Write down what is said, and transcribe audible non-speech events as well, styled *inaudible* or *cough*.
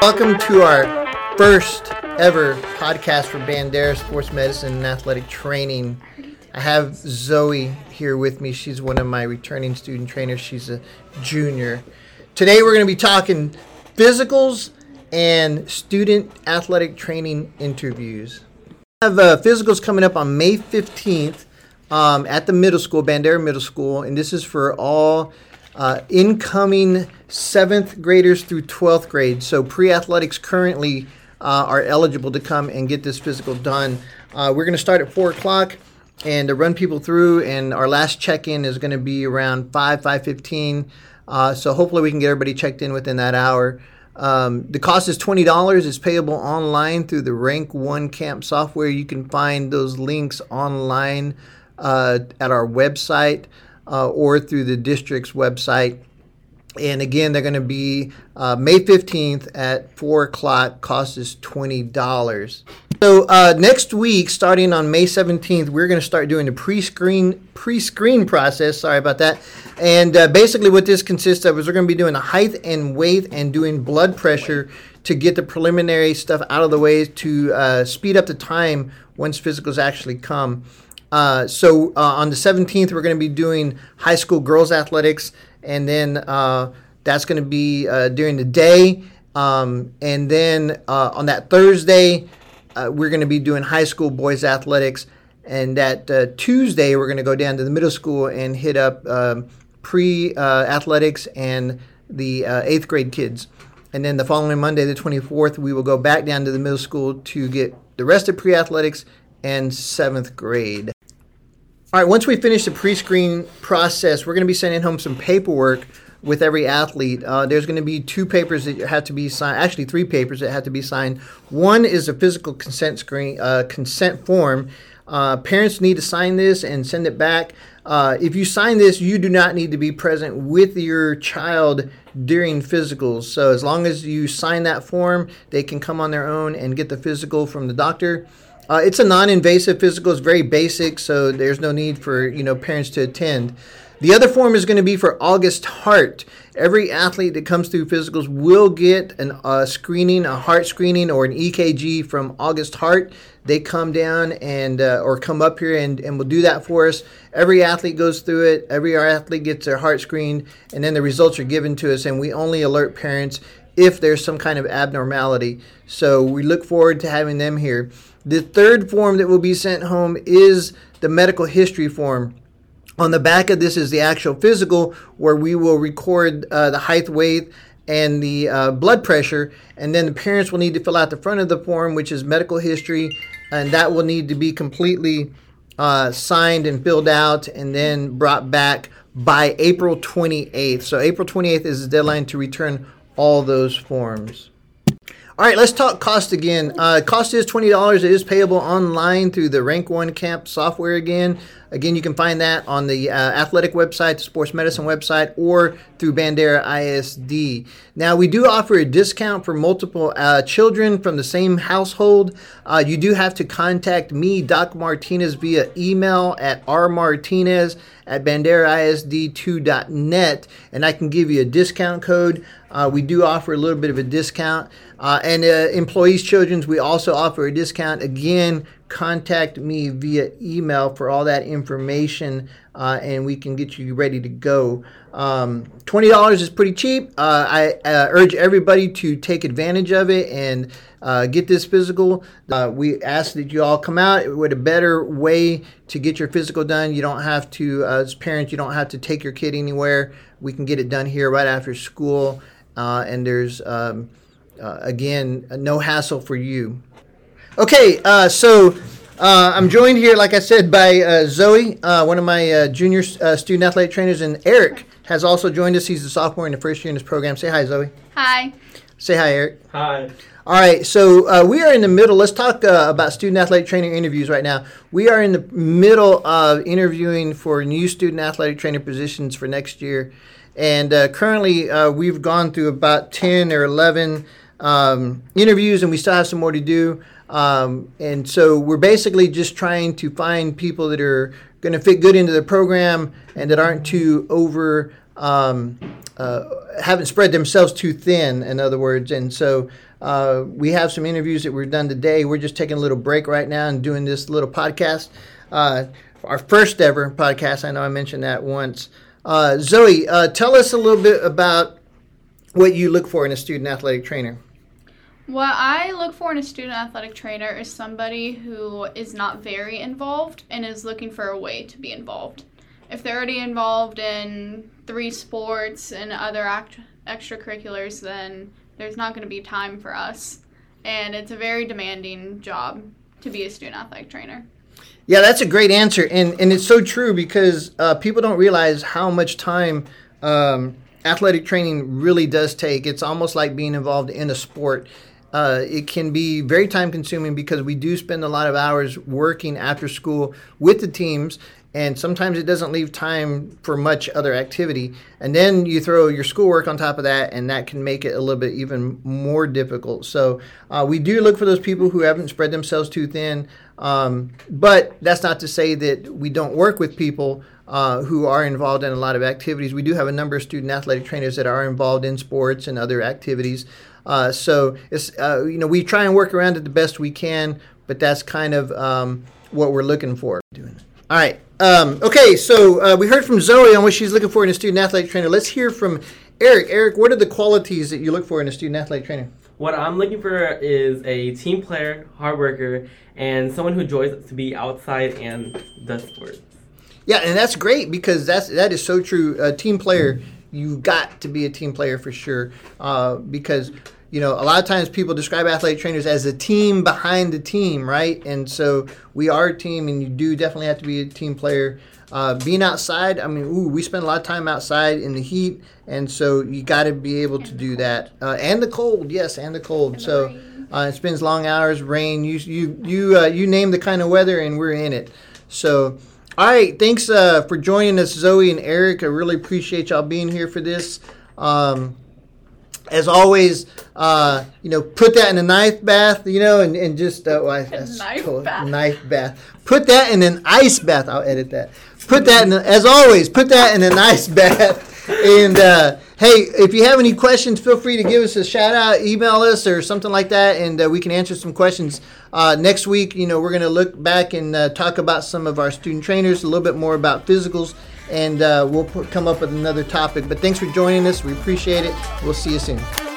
Welcome to our first ever podcast for Bandera Sports Medicine and Athletic Training. I have Zoe here with me. She's one of my returning student trainers. She's a junior. Today we're going to be talking physicals and student athletic training interviews. I have uh, physicals coming up on May 15th um, at the middle school, Bandera Middle School, and this is for all uh, incoming seventh graders through 12th grade. So pre athletics currently uh, are eligible to come and get this physical done. Uh, we're going to start at 4 o'clock and to run people through, and our last check in is going to be around 5, 5.15. Uh, so hopefully we can get everybody checked in within that hour. Um, the cost is twenty dollars. It's payable online through the Rank One Camp software. You can find those links online uh, at our website uh, or through the district's website. And again, they're going to be uh, May 15th at 4 o'clock. Cost is $20. So uh, next week, starting on May 17th, we're going to start doing the pre-screen pre-screen process. Sorry about that. And uh, basically, what this consists of is we're going to be doing a height and weight and doing blood pressure to get the preliminary stuff out of the way to uh, speed up the time once physicals actually come. Uh, so uh, on the 17th, we're going to be doing high school girls athletics, and then uh, that's going to be uh, during the day. Um, and then uh, on that Thursday, uh, we're going to be doing high school boys athletics. And that Tuesday, we're going to go down to the middle school and hit up um, pre athletics and the eighth grade kids. And then the following Monday, the 24th, we will go back down to the middle school to get the rest of pre athletics and seventh grade. All right, once we finish the pre screen process, we're going to be sending home some paperwork with every athlete. Uh, there's going to be two papers that have to be signed, actually, three papers that have to be signed. One is a physical consent screen, uh, consent form. Uh, parents need to sign this and send it back. Uh, if you sign this, you do not need to be present with your child during physicals. So, as long as you sign that form, they can come on their own and get the physical from the doctor. Uh, it's a non-invasive physical. It's very basic, so there's no need for you know parents to attend. The other form is going to be for August Heart. Every athlete that comes through physicals will get a uh, screening, a heart screening, or an EKG from August Heart. They come down and uh, or come up here and, and will do that for us. Every athlete goes through it. Every athlete gets their heart screened, and then the results are given to us. And we only alert parents if there's some kind of abnormality. So we look forward to having them here. The third form that will be sent home is the medical history form. On the back of this is the actual physical, where we will record uh, the height, weight, and the uh, blood pressure. And then the parents will need to fill out the front of the form, which is medical history, and that will need to be completely uh, signed and filled out and then brought back by April 28th. So, April 28th is the deadline to return all those forms. All right, let's talk cost again. Uh, cost is twenty dollars. It is payable online through the Rank One Camp software. Again, again, you can find that on the uh, athletic website, the sports medicine website, or through Bandera ISD. Now, we do offer a discount for multiple uh, children from the same household. Uh, you do have to contact me, Doc Martinez, via email at rmartinez at banderaisd2.net, and I can give you a discount code. Uh, we do offer a little bit of a discount. Uh, and uh, employees' children's, we also offer a discount. Again, contact me via email for all that information, uh, and we can get you ready to go. Um, $20 is pretty cheap. Uh, I uh, urge everybody to take advantage of it and get this physical. we ask that you all come out with a better way to get your physical done. You don't have to, as parents, you don't have to take your kid anywhere. We can get it done here right after school, and there's um, uh, again, no hassle for you. Okay, uh, so uh, I'm joined here, like I said, by uh, Zoe, uh, one of my uh, junior student athlete trainers, and Eric has also joined us. He's a sophomore in the first year in this program. Say hi, Zoe. Hi. Say hi, Eric. Hi. All right, so we are in the middle. Let's talk about student athlete trainer interviews right now. We are in the middle of interviewing for new student athletic trainer positions for next year. And currently, we've gone through about 10 or 11 um, interviews, and we still have some more to do. Um, and so we're basically just trying to find people that are going to fit good into the program and that aren't too over um, uh, haven't spread themselves too thin, in other words. And so uh, we have some interviews that we've done today. We're just taking a little break right now and doing this little podcast. Uh, our first ever podcast. I know I mentioned that once. Uh, Zoe, uh, tell us a little bit about what you look for in a student athletic trainer. What I look for in a student athletic trainer is somebody who is not very involved and is looking for a way to be involved. If they're already involved in three sports and other act- extracurriculars, then there's not going to be time for us. And it's a very demanding job to be a student athletic trainer. Yeah, that's a great answer, and and it's so true because uh, people don't realize how much time um, athletic training really does take. It's almost like being involved in a sport. Uh, it can be very time consuming because we do spend a lot of hours working after school with the teams and sometimes it doesn't leave time for much other activity. And then you throw your schoolwork on top of that, and that can make it a little bit even more difficult. So uh, we do look for those people who haven't spread themselves too thin. Um, but that's not to say that we don't work with people uh, who are involved in a lot of activities. We do have a number of student athletic trainers that are involved in sports and other activities. Uh, so it's uh, you know we try and work around it the best we can, but that's kind of um, what we're looking for. All right. Um, okay, so uh, we heard from Zoe on what she's looking for in a student athlete trainer. Let's hear from Eric. Eric, what are the qualities that you look for in a student athlete trainer? What I'm looking for is a team player, hard worker, and someone who enjoys to be outside and does sports. Yeah, and that's great because that's that is so true. A team player, you've got to be a team player for sure. Uh, because you know, a lot of times people describe athletic trainers as a team behind the team, right? And so we are a team, and you do definitely have to be a team player. Uh, being outside, I mean, ooh, we spend a lot of time outside in the heat, and so you got to be able to do that. Uh, and the cold, yes, and the cold. And so uh, it spends long hours, rain. You you you uh, you name the kind of weather, and we're in it. So. All right, thanks uh, for joining us, Zoe and Eric. I really appreciate y'all being here for this. Um, as always, uh, you know, put that in a knife bath, you know, and, and just uh, well, knife cool. bath. Knife bath. Put that in an ice bath. I'll edit that. Put that in, a, as always, put that in an ice *laughs* bath. And uh, hey, if you have any questions, feel free to give us a shout out, email us, or something like that, and uh, we can answer some questions. Uh, next week, you know, we're going to look back and uh, talk about some of our student trainers, a little bit more about physicals and uh, we'll put, come up with another topic. But thanks for joining us. We appreciate it. We'll see you soon.